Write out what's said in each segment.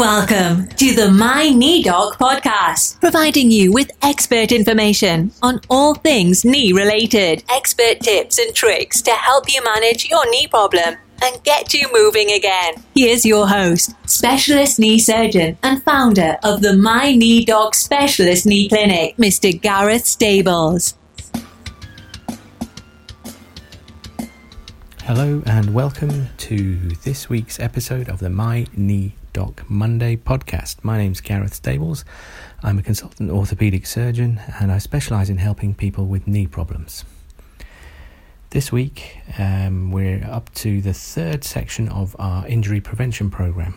Welcome to the My Knee Doc podcast, providing you with expert information on all things knee related, expert tips and tricks to help you manage your knee problem and get you moving again. Here's your host, specialist knee surgeon and founder of the My Knee Doc Specialist Knee Clinic, Mr. Gareth Stables. Hello and welcome to this week's episode of the My Knee Doc Monday podcast. My name's Gareth Stables. I'm a consultant orthopedic surgeon and I specialise in helping people with knee problems. This week um, we're up to the third section of our injury prevention program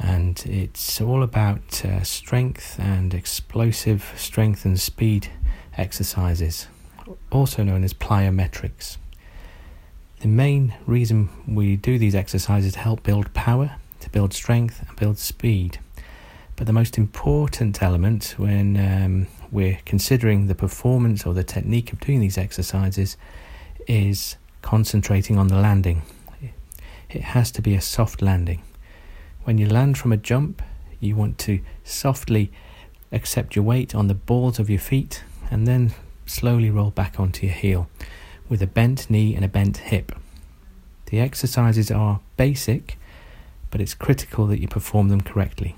and it's all about uh, strength and explosive strength and speed exercises, also known as plyometrics. The main reason we do these exercises is to help build power, to build strength, and build speed. But the most important element when um, we're considering the performance or the technique of doing these exercises is concentrating on the landing. It has to be a soft landing. When you land from a jump, you want to softly accept your weight on the balls of your feet and then slowly roll back onto your heel with a bent knee and a bent hip. The exercises are basic, but it's critical that you perform them correctly.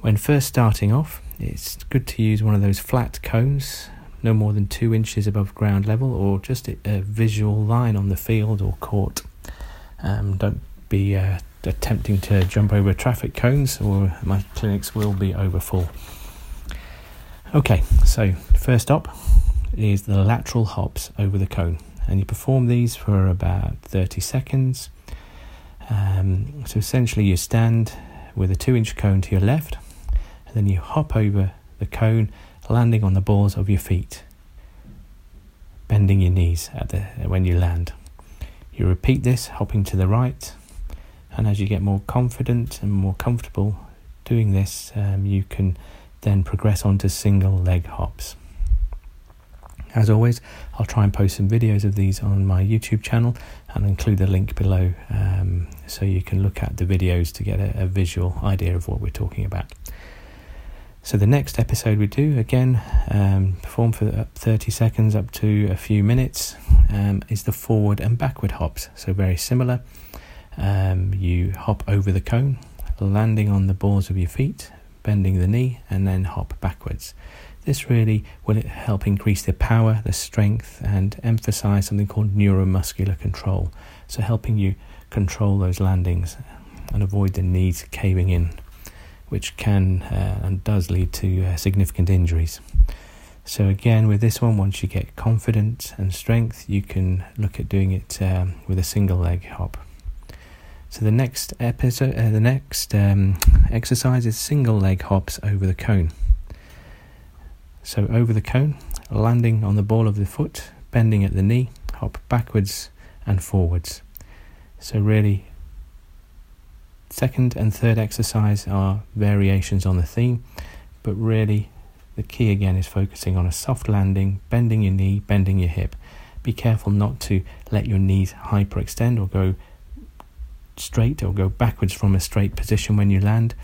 When first starting off, it's good to use one of those flat cones, no more than two inches above ground level, or just a visual line on the field or court. Um, don't be uh, attempting to jump over traffic cones, or my clinics will be over full. Okay, so first up, is the lateral hops over the cone. And you perform these for about 30 seconds. Um, so essentially, you stand with a two inch cone to your left, and then you hop over the cone, landing on the balls of your feet, bending your knees at the, when you land. You repeat this, hopping to the right, and as you get more confident and more comfortable doing this, um, you can then progress on to single leg hops. As always, I'll try and post some videos of these on my YouTube channel and include the link below um, so you can look at the videos to get a, a, visual idea of what we're talking about. So, the next episode we do, again, um, perform for 30 seconds up to a few minutes, um, is the forward and backward hops. So, very similar. Um, you hop over the cone, landing on the balls of your feet, bending the knee, and then hop backwards. This really will help increase the power, the strength, and emphasize something called neuromuscular control. So, helping you control those landings and avoid the knees caving in, which can uh, and does lead to uh, significant injuries. So, again, with this one, once you get confidence and strength, you can look at doing it um, with a single leg hop. So the next episode, uh, the next um, exercise is single leg hops over the cone. So over the cone, landing on the ball of the foot, bending at the knee, hop backwards and forwards. So really, second and third exercise are variations on the theme, but really the key again is focusing on a soft landing, bending your knee, bending your hip. Be careful not to let your knees hyperextend or go straight or go backwards from a straight position when you land.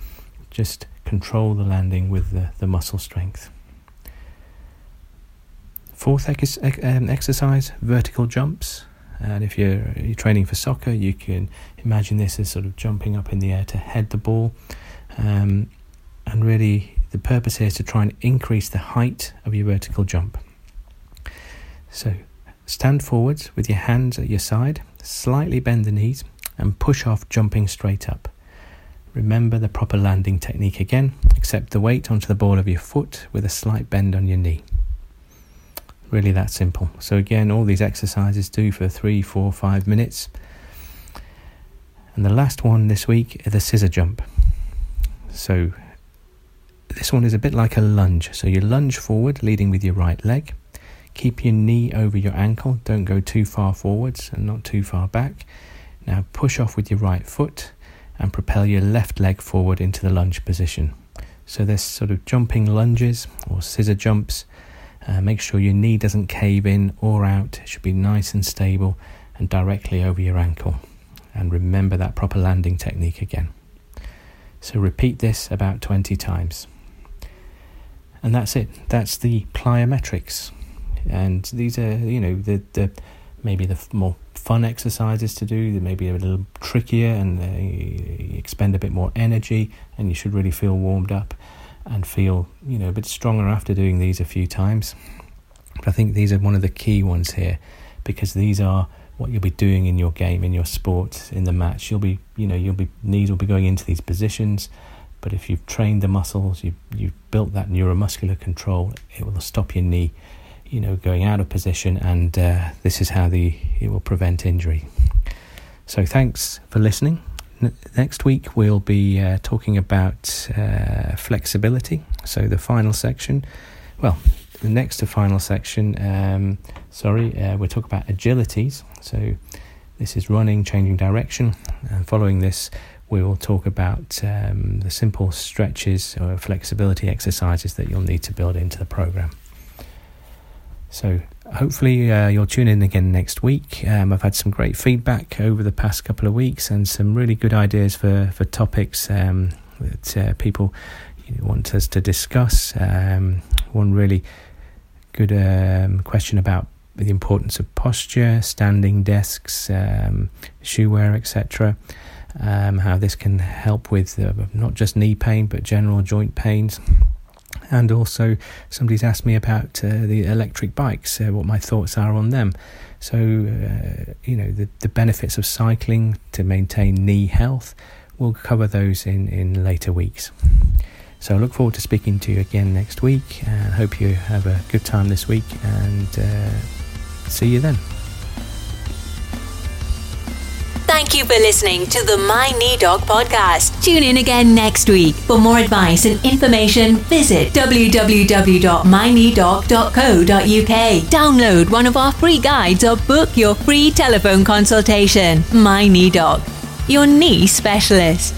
Just control the landing with the, the muscle strength. Fourth ex- um, exercise, vertical jumps. And if you're, you're training for soccer, you can imagine this as sort of jumping up in the air to head the ball. Um, and really, the purpose here is to try and increase the height of your vertical jump. So, stand forwards with your hands at your side, slightly bend the knees, and push off jumping straight up. Remember the proper landing technique again. Accept the weight onto the ball of your foot with a slight bend on your knee. Really that simple. So again, all these exercises do for three, four, five minutes. And the last one this week is the scissor jump. So this one is a bit like a lunge. So you lunge forward, leading with your right leg. Keep your knee over your ankle. Don't go too far forwards and not too far back. Now push off with your right foot and propel your left leg forward into the lunge position. So this sort of jumping lunges or scissor jumps uh, make sure your knee doesn't cave in or out. It should be nice and stable and directly over your ankle. And remember that proper landing technique again. So repeat this about 20 times. And that's it. That's the plyometrics. And these are, you know, the, the maybe the more fun exercises to do. They may be a little trickier and uh, expend a bit more energy, and you should really feel warmed up and feel, you know, a bit stronger after doing these a few times. But I think these are one of the key ones here because these are what you'll be doing in your game, in your sport, in the match. You'll be, you know, you'll be knees will be going into these positions. But if you've trained the muscles, you've you've built that neuromuscular control, it will stop your knee, you know, going out of position, and uh, this is how the it will prevent injury. So thanks for listening. Next week we'll be uh, talking about uh, flexibility. So the final section, well, the next to final section, um, sorry, uh, we'll talk about agilities. So this is running, changing direction, and following this, we will talk about um, the simple stretches or flexibility exercises that you'll need to build into the program. So hopefully uh, you'll tune in again next week. Um, I've had some great feedback over the past couple of weeks and some really good ideas for for topics um, that uh, people want us to discuss. Um, one really good um, question about the importance of posture, standing desks, um, shoe wear, etc. Um, how this can help with uh, not just knee pain but general joint pains. And also, somebody's asked me about uh, the electric bikes, uh, what my thoughts are on them. So, uh, you know, the, the benefits of cycling to maintain knee health. We'll cover those in, in later weeks. So I look forward to speaking to you again next week and hope you have a good time this week and uh, see you then. Thank you for listening to the My Knee Doc podcast. Tune in again next week. For more advice and information, visit www.mykneedoc.co.uk. Download one of our free guides or book your free telephone consultation. My Knee Doc, your knee specialist.